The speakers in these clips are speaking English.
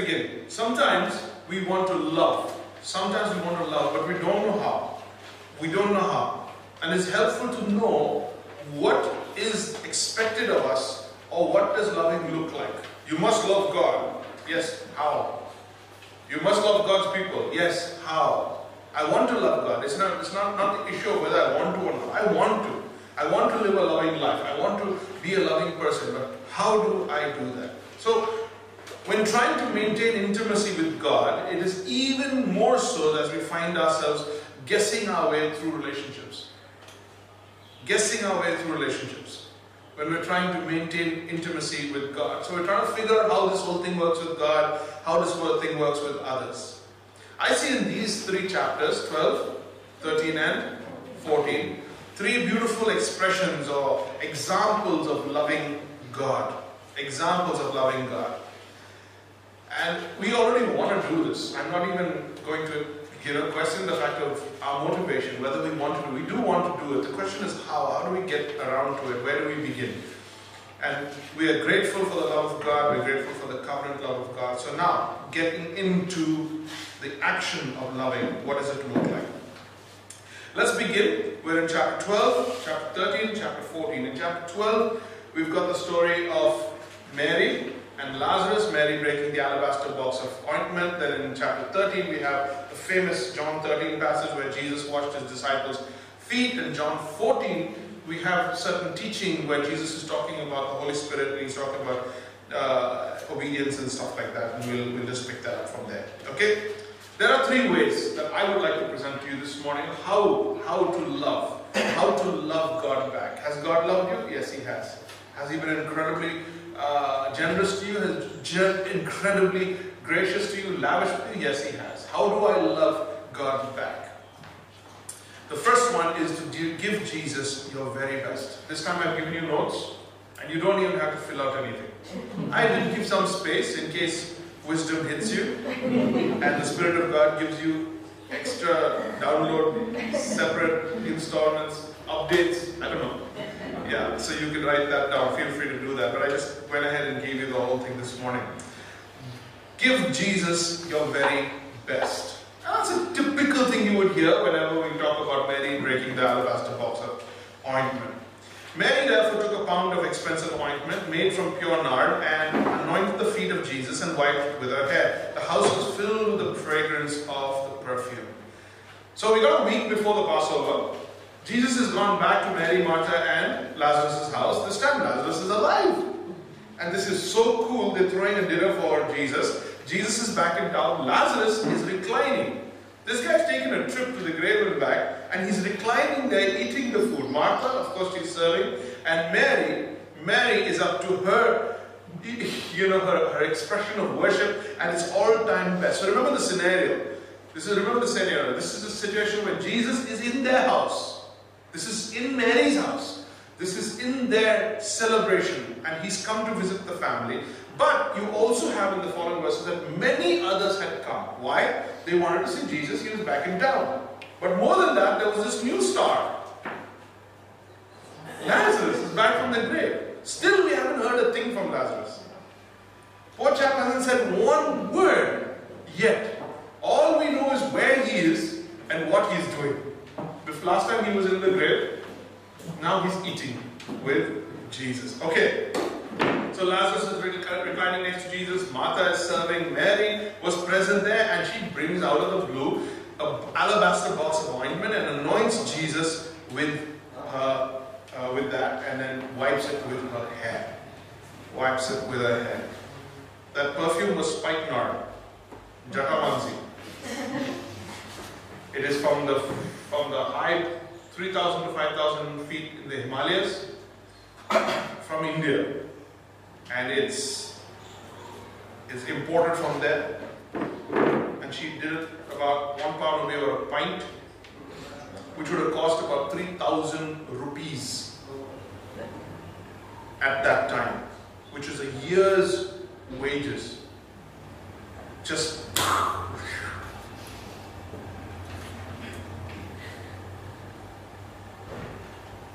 begin. Sometimes we want to love. Sometimes we want to love, but we don't know how. We don't know how. And it's helpful to know what is expected of us or what does loving look like. You must love God. Yes, how? You must love God's people. Yes, how? I want to love God. It's not, it's not, not the issue of whether I want to or not. I want to. I want to live a loving life. I want to be a loving person. But how do I do that? So, when trying to maintain intimacy with God, it is even more so as we find ourselves guessing our way through relationships. Guessing our way through relationships. When we're trying to maintain intimacy with God. So we're trying to figure out how this whole thing works with God, how this whole thing works with others. I see in these three chapters, 12, 13 and 14, three beautiful expressions or examples of loving God. Examples of loving God. And we already want to do this. I'm not even going to you know, question the fact of our motivation, whether we want to do We do want to do it. The question is how? How do we get around to it? Where do we begin? And we are grateful for the love of God. We're grateful for the covenant love of God. So now, getting into the action of loving, what does it look like? Let's begin. We're in chapter 12, chapter 13, chapter 14. In chapter 12, we've got the story of Mary and Lazarus, Mary breaking the alabaster box of ointment. Then in chapter 13, we have the famous John 13 passage where Jesus washed his disciples' feet. In John 14, we have certain teaching where Jesus is talking about the Holy Spirit and he's talking about uh, obedience and stuff like that. And we'll, we'll just pick that up from there. Okay? There are three ways that I would like to present to you this morning how, how to love. How to love God back. Has God loved you? Yes, He has. Has He been incredibly uh, generous to you? Has incredibly gracious to you? Lavish to you? Yes, He has. How do I love God back? The first one is to give Jesus your very best. This time I've given you notes, and you don't even have to fill out anything. I did give some space in case wisdom hits you and the Spirit of God gives you extra download, separate installments, updates, I don't know. Yeah, so you can write that down. Feel free to do that. But I just went ahead and gave you the whole thing this morning. Give Jesus your very best. that's a typical thing you would hear whenever we talk about Mary breaking the alabaster box of ointment. Mary therefore took a pound of expensive ointment made from pure nard and anointed the feet of Jesus and wiped it with her hair. The house was filled with the fragrance of the perfume. So we got a week before the Passover. Jesus has gone back to Mary, Martha, and Lazarus' house. This time Lazarus is alive. And this is so cool. They're throwing a dinner for Jesus. Jesus is back in town. Lazarus is reclining. This guy's taken a trip to the grave and back, and he's reclining there eating the food. Martha, of course, she's serving, and Mary, Mary is up to her, you know, her, her expression of worship, and it's all-time best. So remember the scenario. This is remember the scenario. This is a situation where Jesus is in their house. This is in Mary's house. This is in their celebration, and he's come to visit the family. But you also have in the following verses that many others had come. Why? They wanted to see Jesus, he was back in town. But more than that, there was this new star. Lazarus is back from the grave. Still, we haven't heard a thing from Lazarus. Poor chap hasn't said one word yet. All we know is where he is and what he's doing. Last time he was in the grave, now he's eating with Jesus. Okay. So Lazarus is reclining next to Jesus. Martha is serving. Mary was present there and she brings out of the blue an alabaster box of ointment and anoints Jesus with her, uh, with that and then wipes it with her hair. Wipes it with her hair. That perfume was spikenard, jatamansi. It is from the from the high 3,000 to 5,000 feet in the Himalayas from India and it's it's imported from there. And she did it about one pound be about a pint, which would have cost about three thousand rupees at that time, which is a year's wages. Just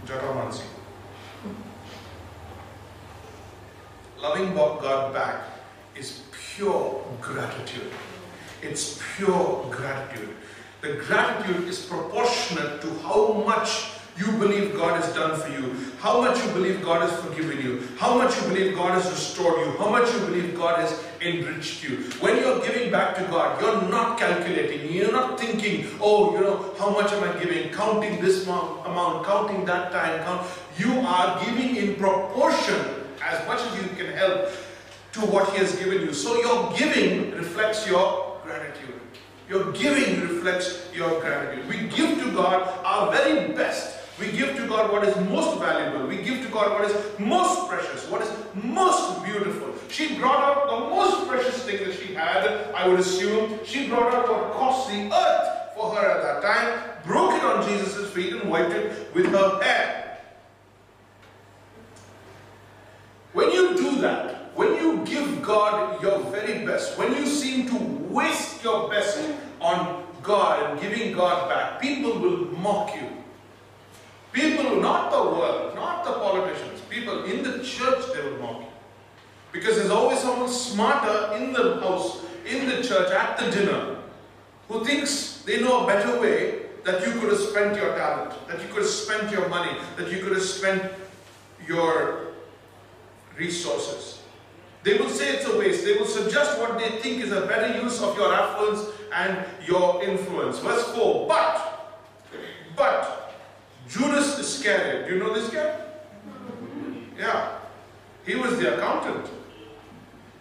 Jatamansi. Loving God back is pure gratitude. It's pure gratitude. The gratitude is proportionate to how much you believe God has done for you, how much you believe God has forgiven you, how much you believe God has restored you, how much you believe God has enriched you. When you're giving back to God, you're not calculating, you're not thinking, oh, you know, how much am I giving, counting this amount, counting that time. Count. You are giving in proportion as much as you can help to what He has given you. So your giving reflects your gratitude. Your giving reflects your gratitude. We give to God our very best we give to God what is most valuable. We give to God what is most precious, what is most beautiful. She brought out the most precious thing that she had, I would assume. She brought out what cost the earth for her at that time, broke it on Jesus' feet, and wiped it with her hair. When you do that, when you give God your very best, when you seem to waste your best on God and giving God back, people will mock you. People, not the world, not the politicians, people in the church, they will mock you. Because there's always someone smarter in the house, in the church, at the dinner, who thinks they know a better way that you could have spent your talent, that you could have spent your money, that you could have spent your resources. They will say it's a waste. They will suggest what they think is a better use of your affluence and your influence. Verse 4 But, but, Judas Iscariot. Do you know this guy? Yeah. He was the accountant.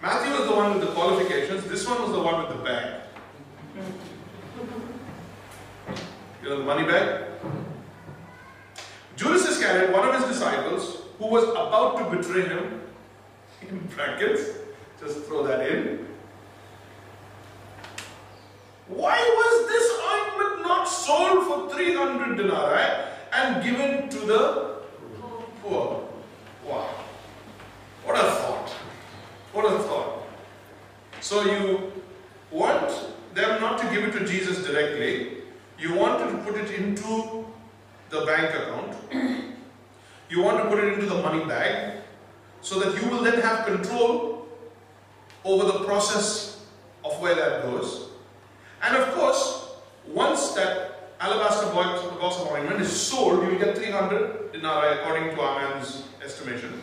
Matthew was the one with the qualifications. This one was the one with the bag. You know the money bag? Judas Iscariot, one of his disciples, who was about to betray him, in brackets, just throw that in. Why was this ointment not sold for 300 denarii and given to the poor. Wow. What a thought. What a thought. So you want them not to give it to Jesus directly. You want to put it into the bank account. You want to put it into the money bag so that you will then have control over the process of where that goes. And of course, once that alabaster box of ointment is sold, you will get 300 denarii according to our man's estimation.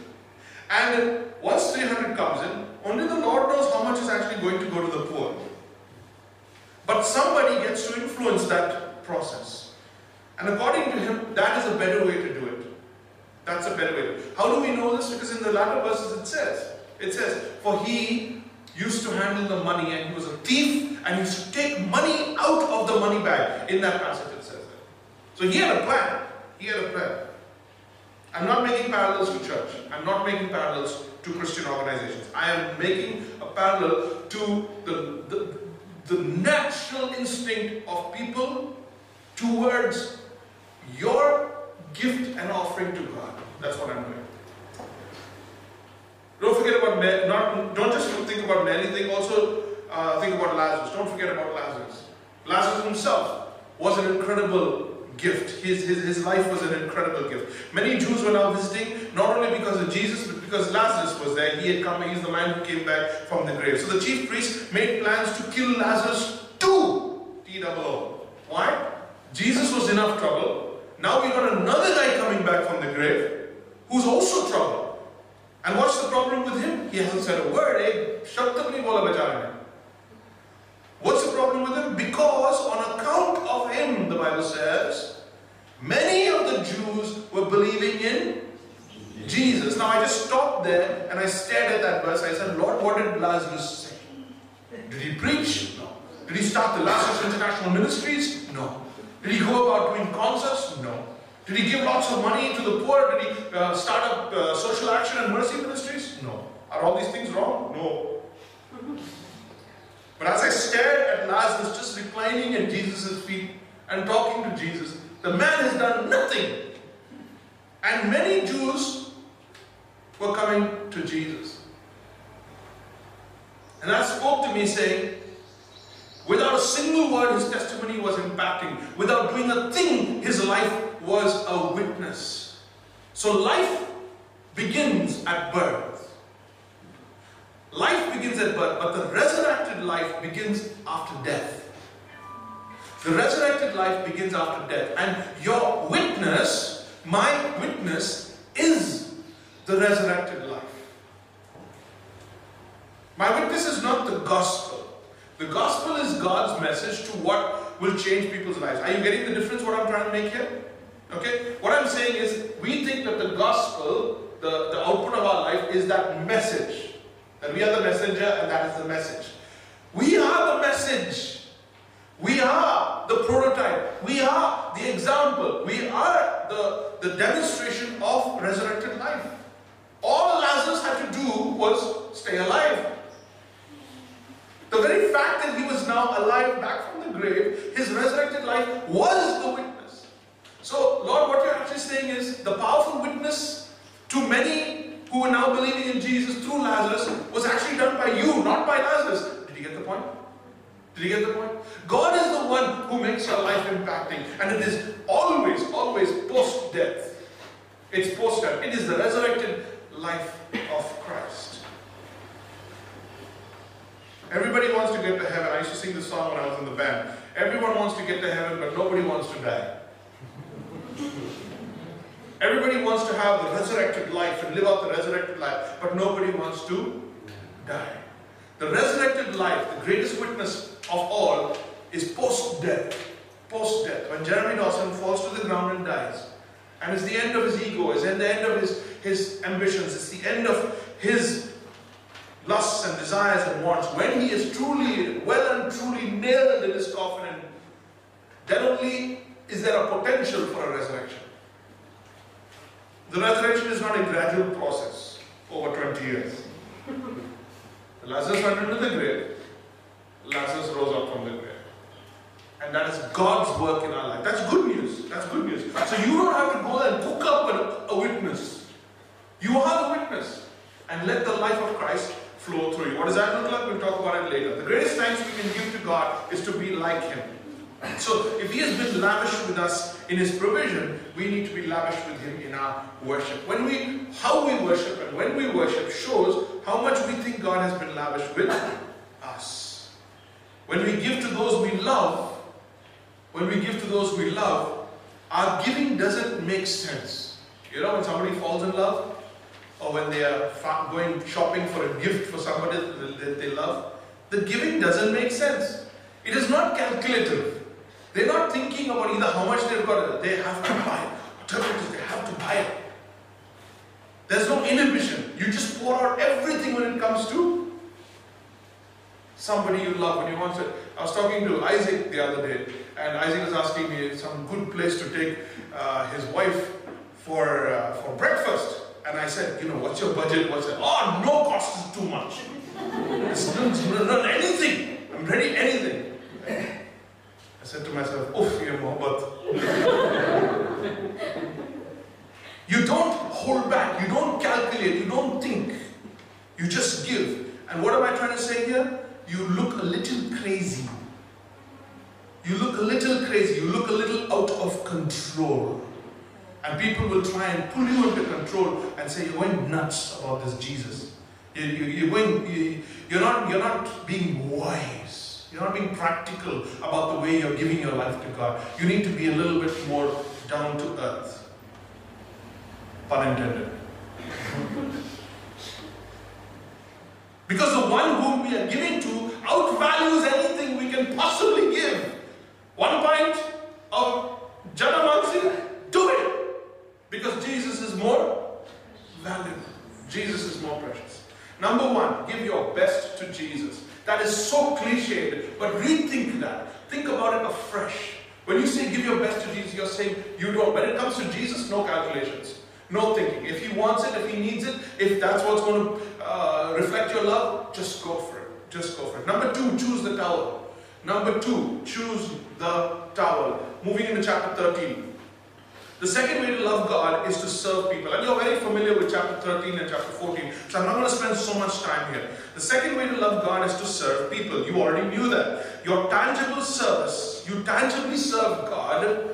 And once 300 comes in, only the Lord knows how much is actually going to go to the poor. But somebody gets to influence that process. And according to him, that is a better way to do it. That's a better way. How do we know this? Because in the latter verses it says, it says, For he used to handle the money and he was a thief and he used to take money out of the money bag. In that passage. So he had a plan. He had a plan. I'm not making parallels to church. I'm not making parallels to Christian organizations. I am making a parallel to the, the, the natural instinct of people towards your gift and offering to God. That's what I'm doing. Don't forget about Mary, not, don't just think about Mary, think also uh, think about Lazarus. Don't forget about Lazarus. Lazarus himself was an incredible gift. His, his, his life was an incredible gift. Many Jews were now visiting, not only because of Jesus, but because Lazarus was there. He had come, he's the man who came back from the grave. So the chief priests made plans to kill Lazarus too. T-double-O. Why? Jesus was enough trouble. Now we got another guy coming back from the grave who's also trouble. And what's the problem with him? He hasn't said a word. Eh? What's the problem with him? Because on account of him, the Bible says, many of the Jews were believing in Jesus. Now I just stopped there and I stared at that verse. I said, Lord, what did Lazarus say? Did he preach? No. Did he start the Lazarus International Ministries? No. Did he go about doing concerts? No. Did he give lots of money to the poor? Did he uh, start up uh, social action and mercy ministries? No. Are all these things wrong? No. But as I stared at Lazarus just reclining at Jesus' feet and talking to Jesus, the man has done nothing. And many Jews were coming to Jesus. And that spoke to me saying, without a single word, his testimony was impacting. Without doing a thing, his life was a witness. So life begins at birth. Life begins at birth, but the resurrected life begins after death. The resurrected life begins after death. And your witness, my witness, is the resurrected life. My witness is not the gospel. The gospel is God's message to what will change people's lives. Are you getting the difference what I'm trying to make here? Okay? What I'm saying is we think that the gospel, the, the output of our life is that message. That we are the messenger and that is the message. We are the message. We are the prototype. We are the example. We are the, the demonstration of resurrected life. All Lazarus had to do was stay alive. The very fact that he was now alive back from the grave, his resurrected life was the witness. So, Lord, what you're actually saying is the powerful witness to many who are now believing in Jesus through Lazarus was actually done by you, not by Lazarus. Did you get the point? Did you get the point? God is the one who makes your life impacting, and it is always, always post death. It's post death. It is the resurrected life of Christ. Everybody wants to get to heaven. I used to sing this song when I was in the band. Everyone wants to get to heaven, but nobody wants to die. Everybody wants to have the resurrected life and live out the resurrected life, but nobody wants to die. The resurrected life, the greatest witness of all, is post death. Post death. When Jeremy Dawson falls to the ground and dies, and it's the end of his ego, it's the end of his, his ambitions, it's the end of his lusts and desires and wants, when he is truly, well and truly nailed in his coffin, and then only is there a potential for a resurrection. The resurrection is not a gradual process over 20 years. Lazarus went into the grave. Lazarus rose up from the grave. And that is God's work in our life. That's good news. That's good news. So you don't have to go and cook up a, a witness. You are the witness. And let the life of Christ flow through you. What does that look like? We'll talk about it later. The greatest thanks we can give to God is to be like Him. So if He has been lavish with us in His provision, we need to be lavish with Him in our worship. When we, how we worship and when we worship shows how much we think God has been lavish with us. When we give to those we love, when we give to those we love, our giving doesn't make sense. You know, when somebody falls in love, or when they are going shopping for a gift for somebody that they love, the giving doesn't make sense. It is not calculative. They're not thinking about either how much they've got, they have to buy. Whatever they have to buy it. There's no inhibition. You just pour out everything when it comes to somebody you love. When you want to, I was talking to Isaac the other day, and Isaac was asking me some good place to take uh, his wife for uh, for breakfast. And I said, you know, what's your budget? What's it? Oh, no cost is too much. It's not, not anything. I'm ready, anything. Said to myself, oof, ye Mohabbat. you don't hold back, you don't calculate, you don't think. You just give. And what am I trying to say here? You look a little crazy. You look a little crazy. You look a little out of control. And people will try and pull you into control and say, you're going nuts about this Jesus. You, you, you're, going, you, you're, not, you're not being wise. You're not being practical about the way you're giving your life to God. You need to be a little bit more down to earth. Pun intended. because the one whom we are giving to outvalues anything we can possibly give. One pint of Jatamansi, do it. Because Jesus is more valuable. Jesus is more precious. Number one, give your best to Jesus. That is so cliched, but rethink that. Think about it afresh. When you say give your best to Jesus, you're saying you don't. When it comes to Jesus, no calculations, no thinking. If he wants it, if he needs it, if that's what's going to uh, reflect your love, just go for it. Just go for it. Number two, choose the towel. Number two, choose the towel. Moving into chapter 13. The second way to love God is to serve people. And you're very familiar with chapter 13 and chapter 14, so I'm not going to spend so much time here. The second way to love God is to serve people. You already knew that. Your tangible service, you tangibly serve God.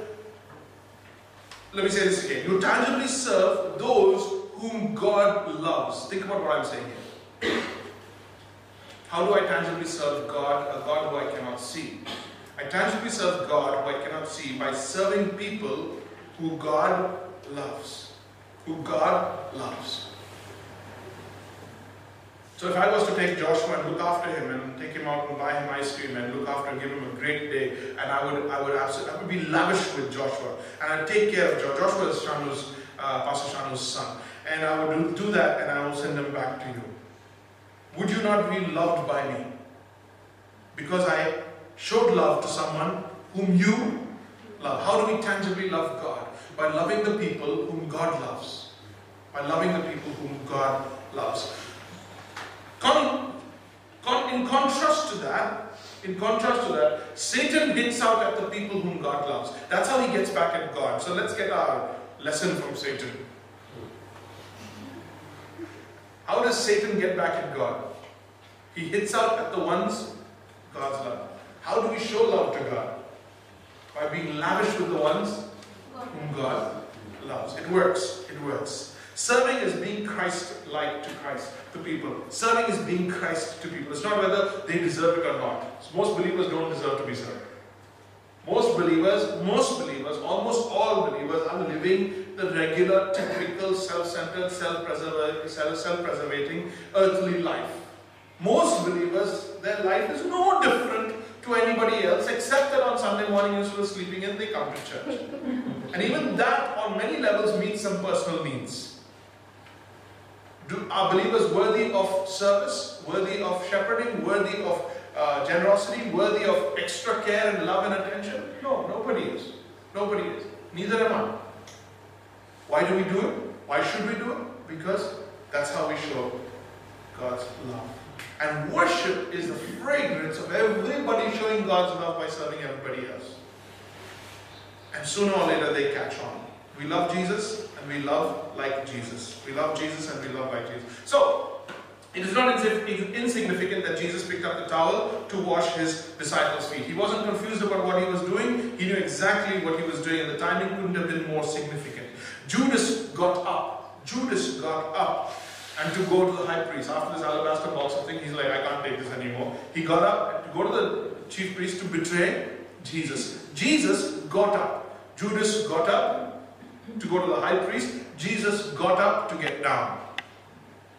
Let me say this again. You tangibly serve those whom God loves. Think about what I'm saying here. How do I tangibly serve God, a God who I cannot see? I tangibly serve God who I cannot see by serving people who God loves. Who God loves. So if I was to take Joshua and look after him and take him out and buy him ice cream and look after him, give him a great day, and I would I would absolutely, I would be lavish with Joshua and I'd take care of Joshua. Joshua is Shanu's, uh, Pastor Shanu's son. And I would do, do that and I will send him back to you. Would you not be loved by me? Because I showed love to someone whom you love. How do we tangibly love God? By loving the people whom God loves. By loving the people whom God loves. Con, con, in contrast to that, in contrast to that, Satan hits out at the people whom God loves. That's how he gets back at God. So let's get our lesson from Satan. How does Satan get back at God? He hits out at the ones God's love. How do we show love to God? By being lavish with the ones whom God loves. It works. It works. Serving is being Christ-like to Christ, to people. Serving is being Christ to people. It's not whether they deserve it or not. Most believers don't deserve to be served. Most believers, most believers, almost all believers are living the regular, typical, self-centered, self-preservating, earthly life. Most believers, their life is no different to anybody else except that on Sunday morning instead of sleeping in, they come to church. and even that on many levels meets some personal needs. Do, are believers worthy of service, worthy of shepherding, worthy of uh, generosity, worthy of extra care and love and attention? No, nobody is. Nobody is. Neither am I. Why do we do it? Why should we do it? Because that's how we show God's love. And worship is the fragrance of everybody showing God's love by serving everybody else. And sooner or later they catch on. We love Jesus and we love like Jesus. We love Jesus and we love like Jesus. So, it is not insignificant that Jesus picked up the towel to wash his disciples' feet. He wasn't confused about what he was doing. He knew exactly what he was doing and the timing couldn't have been more significant. Judas got up. Judas got up and to go to the high priest. After this alabaster box of thing, he's like, I can't take this anymore. He got up to go to the chief priest to betray Jesus. Jesus got up. Judas got up to go to the high priest. Jesus got up to get down.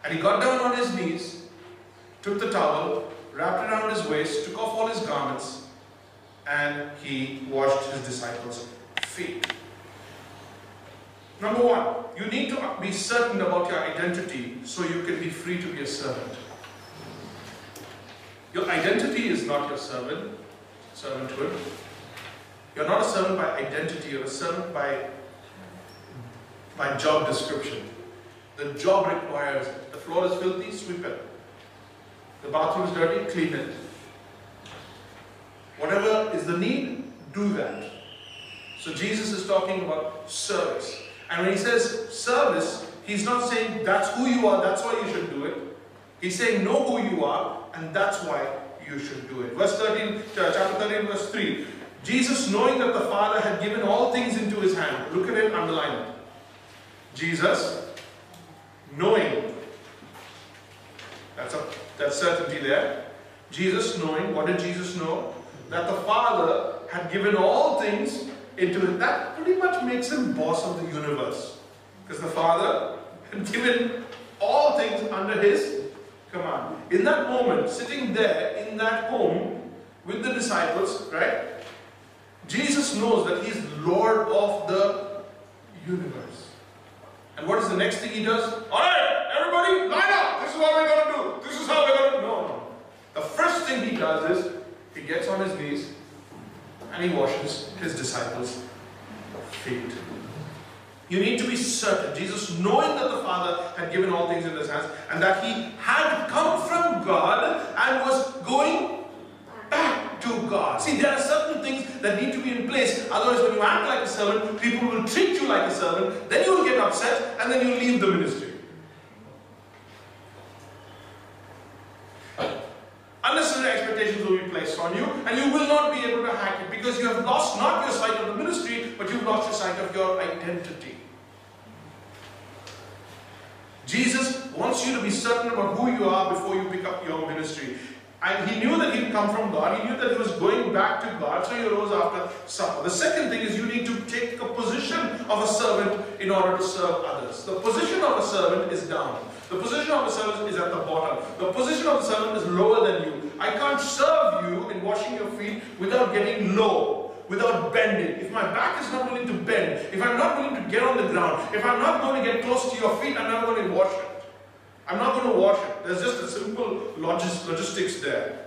And he got down on his knees, took the towel, wrapped it around his waist, took off all his garments, and he washed his disciples' feet. Number one, you need to be certain about your identity so you can be free to be a servant. Your identity is not your servant, servanthood. You're not a servant by identity, you're a servant by, by job description. The job requires the floor is filthy, sweep it. The bathroom is dirty, clean it. Whatever is the need, do that. So Jesus is talking about service. And when he says service, he's not saying that's who you are, that's why you should do it. He's saying know who you are, and that's why you should do it. Verse 13, uh, chapter 13, verse 3. Jesus, knowing that the Father had given all things into his hand. Look at it, underline it. Jesus, knowing. That's a that's certainty there. Jesus knowing, what did Jesus know? That the Father had given all things into it. That pretty much makes him boss of the universe. Because the Father had given all things under his command. In that moment, sitting there in that home with the disciples, right? Jesus knows that he's Lord of the universe. And what is the next thing he does? Alright, everybody, line up! This is what we're going to do. This is how we're going to. No, no. The first thing he does is he gets on his knees and he washes his disciples' feet. You need to be certain. Jesus, knowing that the Father had given all things in his hands and that he had come from God and was going back to God. See, there are certain things that need to be in place. Otherwise, when you act like a servant, people will treat you like a servant, then you will get upset, and then you leave the ministry. Unnecessary expectations will be placed on you, and you will not be able to hack it because you have lost not your sight of the ministry, but you've lost your sight of your identity. Jesus wants you to be certain about who you are before you pick up your ministry. And he knew that he'd come from God. He knew that he was going back to God. So he arose after supper. The second thing is you need to take a position of a servant in order to serve others. The position of a servant is down. The position of a servant is at the bottom. The position of a servant is lower than you. I can't serve you in washing your feet without getting low, without bending. If my back is not willing to bend, if I'm not willing to get on the ground, if I'm not going to get close to your feet, I'm not going to wash it. I'm not going to wash it. There's just a simple logis logistics there.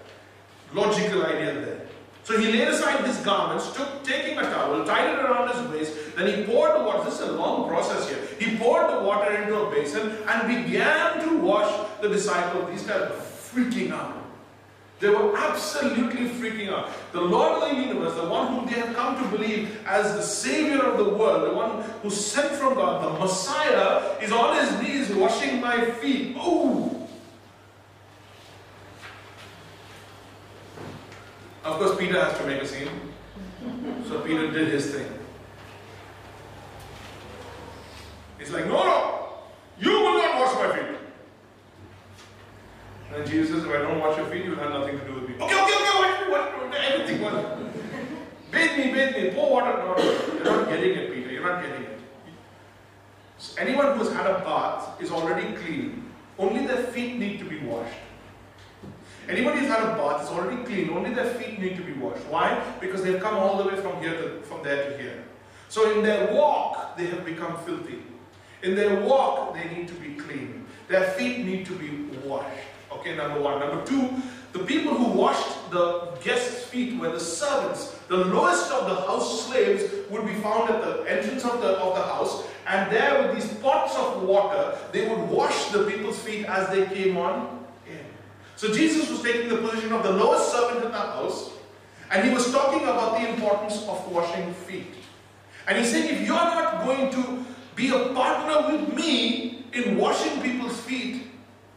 Logical idea there. So he laid aside his garments, took taking a towel, tied it around his waist, then he poured the water. This is a long process here. He poured the water into a basin and began to wash the disciples. These guys were freaking out. They were absolutely freaking out. The Lord of the universe, the one whom they have come to believe as the Savior of the world, the one who sent from God, the Messiah, is on his knees washing my feet. Oh! Of course, Peter has to make a scene. So Peter did his thing. He's like, no, no, you will not wash my feet. And Jesus says, if I don't wash your feet, you'll have nothing to do with me. Okay, okay, okay, what, what, everything was. Bathe me, bathe me, pour water. No, no, you're not getting it, Peter, you're not getting it. So anyone who's had a bath is already clean. Only their feet need to be washed. Anybody who's had a bath is already clean, only their feet need to be washed. Why? Because they've come all the way from here to from there to here. So in their walk, they have become filthy. In their walk, they need to be clean. Their feet need to be washed. Okay, number one. Number two, the people who washed the guests' feet were the servants. The lowest of the house slaves would be found at the entrance of the, of the house, and there with these pots of water, they would wash the people's feet as they came on. So Jesus was taking the position of the lowest servant in the house, and he was talking about the importance of washing feet. And he's saying, if you're not going to be a partner with me in washing people's feet,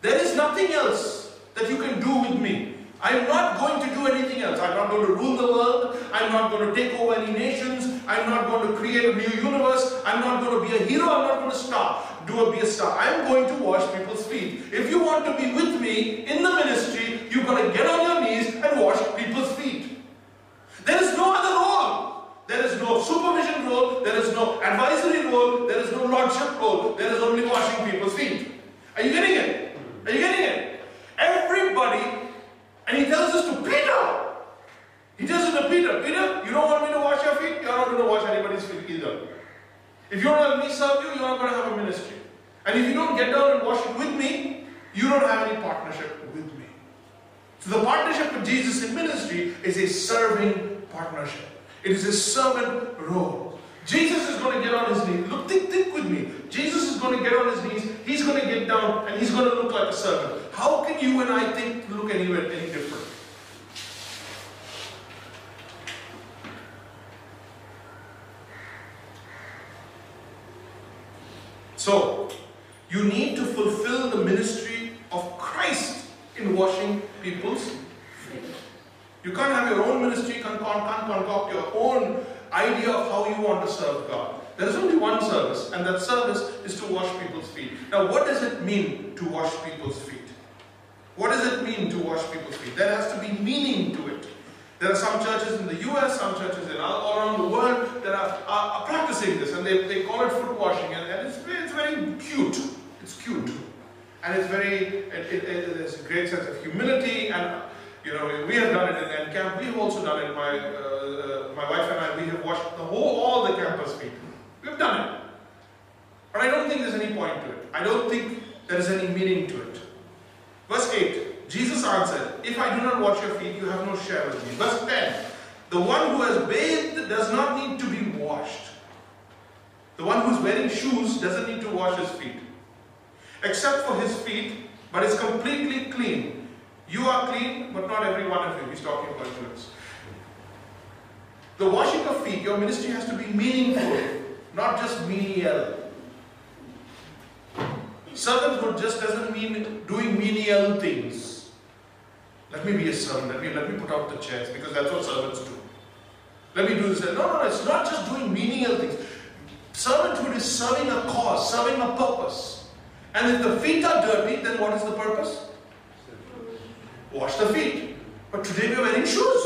there is nothing else that you can do with me. I'm not going to do anything else. I'm not going to rule the world. I'm not going to take over any nations. I'm not going to create a new universe. I'm not going to be a hero. I'm not going to star, do a, be a star. I'm going to wash people's feet. If you want to be with me in the ministry, you've got to get on your knees and wash people's feet. There is no other role. There is no supervision role. There is no advisory role. There is no lordship role. There is only washing people's feet. Are you getting it? Are you getting it? Everybody, and he tells this to Peter. He tells it to Peter, Peter, you don't want me to wash your feet? You're not going to wash anybody's feet either. If you don't let me serve you, you're not going to have a ministry. And if you don't get down and wash it with me, you don't have any partnership with me. So the partnership with Jesus in ministry is a serving partnership. It is a servant role. Jesus is going to get on his knees. Look, think, think with me. Jesus is going to get on his knees. He's going to get down and he's going to look like a servant. How can you and I think look anywhere any different? So, you need to fulfill the ministry of Christ in washing people's feet. You can't have your own ministry, can't, can't concoct your own idea of how you want to serve God. There is only one service, and that service is to wash people's feet. Now, what does it mean to wash people's feet? What does it mean to wash people's feet? There has to be meaning to it. There are some churches in the US, some churches in all, around the world that are, are, are, practicing this, and they, they call it foot washing, and, and it's, it's very cute. It's cute. And it's very, it, it, it, there's a great sense of humility, and you know, we have done it in N camp. We have also done it. My uh, my wife and I, we have washed the whole all the campus feet. We've done it. But I don't think there's any point to it. I don't think there is any meaning to it. Verse 8, Jesus answered, If I do not wash your feet, you have no share with me. Verse 10, the one who has bathed does not need to be washed. The one who's wearing shoes doesn't need to wash his feet. Except for his feet, but is completely clean. You are clean, but not every one of you. He's talking about Jews. The washing of feet, your ministry has to be meaningful, not just menial. Servanthood just doesn't mean doing menial things. Let me be a servant. Let me let me put out the chairs because that's what servants do. Let me do this. No, no, no. It's not just doing menial things. Servanthood is serving a cause, serving a purpose. And if the feet are dirty, then what is the purpose? wash the feet. But today we are wearing shoes.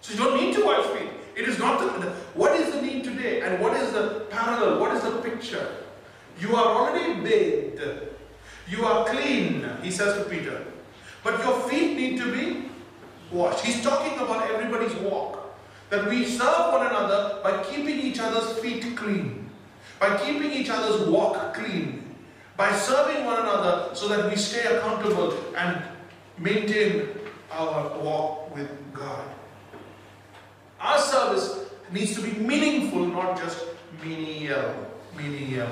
So you don't need to wash feet. It is not the, what is the need today and what is the parallel, what is the picture? You are already bathed. You are clean, he says to Peter. But your feet need to be washed. He's talking about everybody's walk. That we serve one another by keeping each other's feet clean, by keeping each other's walk clean, by serving one another so that we stay accountable and maintain our walk with God. Our service needs to be meaningful, not just menial. Menial.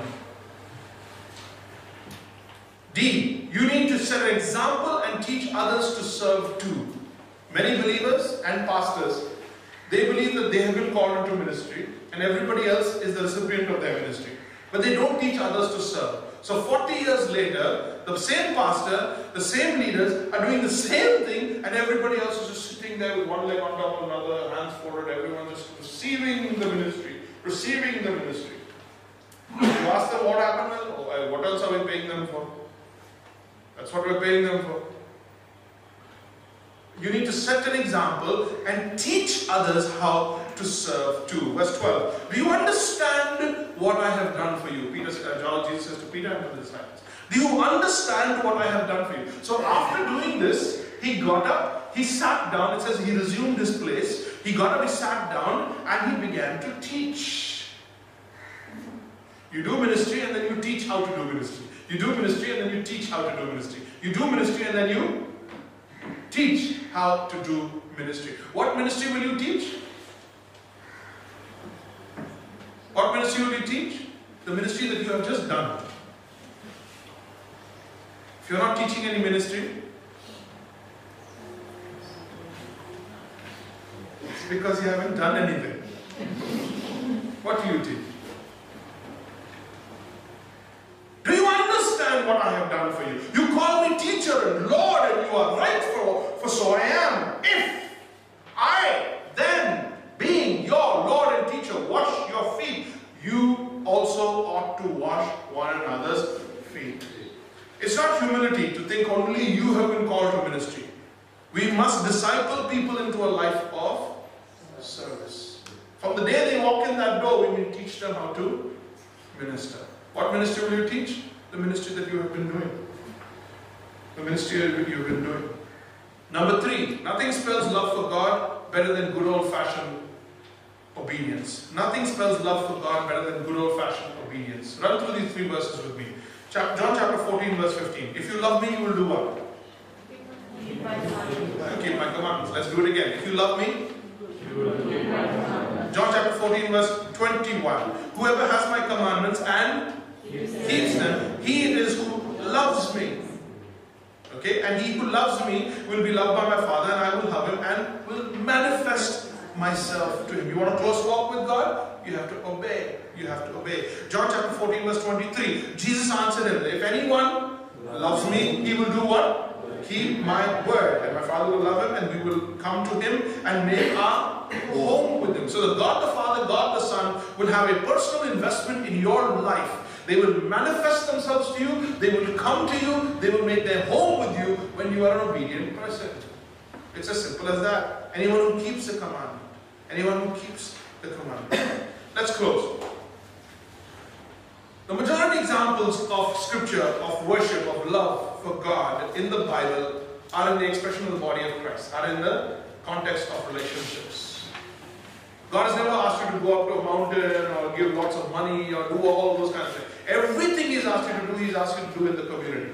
D. You need to set an example and teach others to serve too. Many believers and pastors, they believe that they have been called into ministry and everybody else is the recipient of their ministry. But they don't teach others to serve. So 40 years later, the same pastor, the same leaders are doing the same thing and everybody else is just sitting there with one leg on top of another, hands folded, everyone just receiving the ministry, receiving the ministry. You ask them what happened, well, oh, what else are we paying them for? That's what we're paying them for. You need to set an example and teach others how to serve too. Verse 12. Do you understand what I have done for you? Peter, uh, John, Jesus says to Peter and to the disciples. Do you understand what I have done for you? So after doing this, he got up, he sat down. It says he resumed his place. He got up, he sat down, and he began to teach. You do ministry and then you teach how to do ministry. You do ministry and then you teach how to do ministry. You do ministry and then you teach how to do ministry. What ministry will you teach? What ministry will you teach? The ministry that you have just done. If you're not teaching any ministry, it's because you haven't done anything. What do you teach? Do you understand what I have done for you? You call me teacher and Lord, and you are right for, for so I am. If I then, being your Lord and teacher, wash your feet, you also ought to wash one another's feet. It's not humility to think only you have been called to ministry. We must disciple people into a life of service. From the day they walk in that door, we will teach them how to minister. What ministry will you teach? The ministry that you have been doing. The ministry that you have been doing. Number three, nothing spells love for God better than good old fashioned obedience. Nothing spells love for God better than good old fashioned obedience. Run through these three verses with me. John chapter 14, verse 15. If you love me, you will do what? Keep my commandments. Let's do it again. If you love me, John chapter 14, verse 21. Whoever has my commandments and keeps them, he it is who loves me. Okay, and he who loves me will be loved by my Father, and I will love him and will manifest myself to him. You want a close walk with God? You have to obey. You have to obey. John chapter 14, verse 23. Jesus answered him, If anyone loves me, he will do what? Keep my word. And my Father will love him, and we will come to him and make our home with him. So the God the Father, God the Son will have a personal investment in your life. They will manifest themselves to you, they will come to you, they will make their home with you when you are an obedient person. It's as simple as that. Anyone who keeps the commandment. Anyone who keeps the commandment. Let's close. The majority examples of scripture, of worship, of love for God in the Bible are in the expression of the body of Christ, are in the context of relationships. God has never asked you to go up to a mountain or give lots of money or do all those kinds of things. Everything He's asked you to do, He's asked you to do in the community.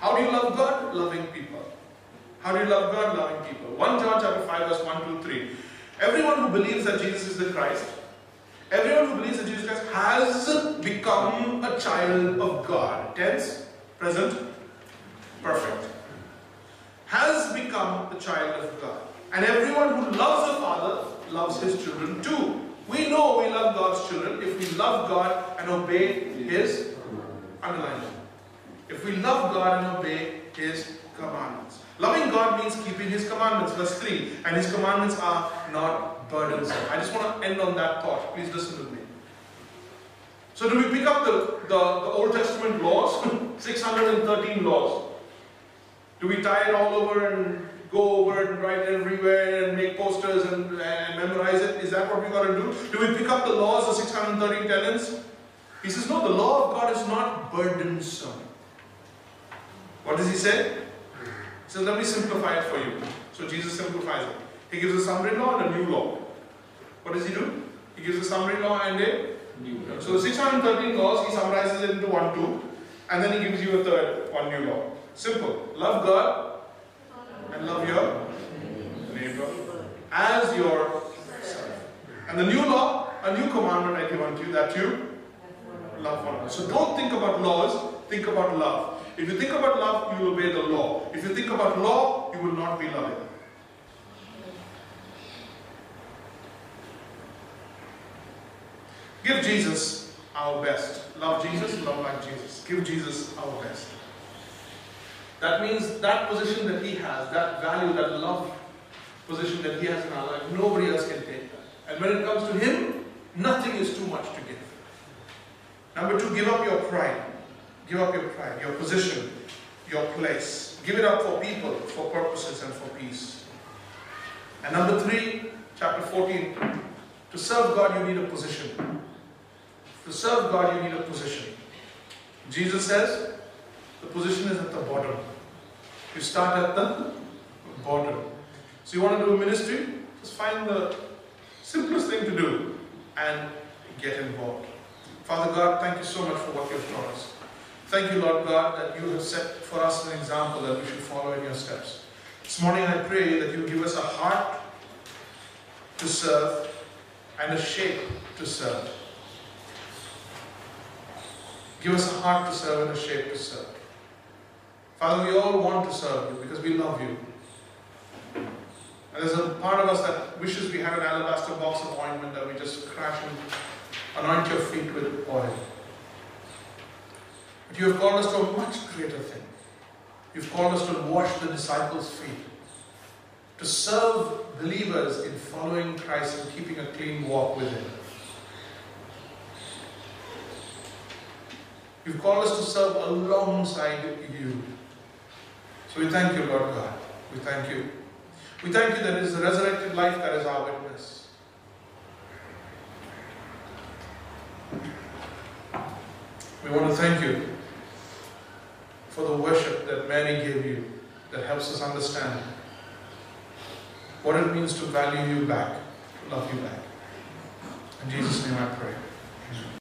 How do you love God? Loving people. How do you love God? Loving people. 1 John chapter 5, verse 1, 2, 3. Everyone who believes that Jesus is the Christ, everyone who believes in Jesus Christ has become a child of God. Tense, present, perfect. Has become a child of God. And everyone who loves the Father loves his children too. We know we love God's children if we love God and obey His underline. If we love God and obey His commandments. Loving God means keeping His commandments. Verse 3. And His commandments are not burdensome. I just want to end on that thought. Please listen to me. So do we pick up the, the, the Old Testament laws? 613 laws. Do we tie it all over and go over it and write it everywhere and make posters and, and memorize it? Is that what we got to do? Do we pick up the laws, the 613 tenets? He says, no, the law of God is not burdensome. What does he say? Says, let me simplify it for you. So Jesus simplifies it. He gives a summary law and a new law. What does he do? He gives a summary law and a New law. so the 613 laws, he summarizes it into one, two, and then he gives you a third, one new law. Simple. Love God and love your neighbor as yourself. And the new law, a new commandment I give unto you that you love one another. So don't think about laws, think about love. If you think about love, you will obey the law. If you think about law, you will not be loving. Give Jesus our best. Love Jesus, love like Jesus. Give Jesus our best. That means that position that he has, that value, that love position that he has in our life, nobody else can take that. And when it comes to him, nothing is too much to give. Number two, give up your pride. Give up your pride, your position, your place. Give it up for people, for purposes, and for peace. And number three, chapter 14, to serve God, you need a position. To serve God, you need a position. Jesus says the position is at the bottom. You start at the bottom. So you want to do a ministry? Just find the simplest thing to do and get involved. Father God, thank you so much for what you've taught us. Thank you, Lord God, that you have set for us an example that we should follow in your steps. This morning I pray that you give us a heart to serve and a shape to serve. Give us a heart to serve and a shape to serve. Father, we all want to serve you because we love you. And there's a part of us that wishes we had an alabaster box of ointment that we just crash and anoint your feet with oil. But you have called us to a much greater thing. You've called us to wash the disciples' feet, to serve believers in following Christ and keeping a clean walk with Him. You've called us to serve alongside you. So we thank you, Lord God. We thank you. We thank you that it is the resurrected life that is our witness. We want to thank you for the worship that Mary gave you that helps us understand what it means to value you back, to love you back. In Jesus' name I pray.